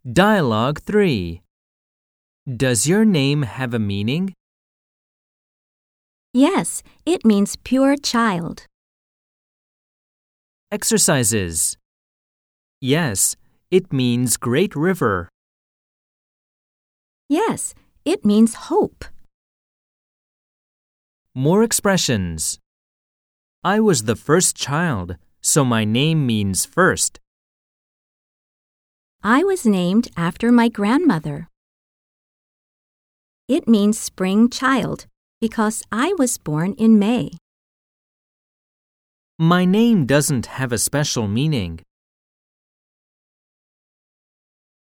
Dialogue 3 Does your name have a meaning? Yes, it means pure child. Exercises. Yes, it means great river. Yes, it means hope. More expressions. I was the first child, so my name means first. I was named after my grandmother. It means spring child because I was born in May. My name doesn't have a special meaning.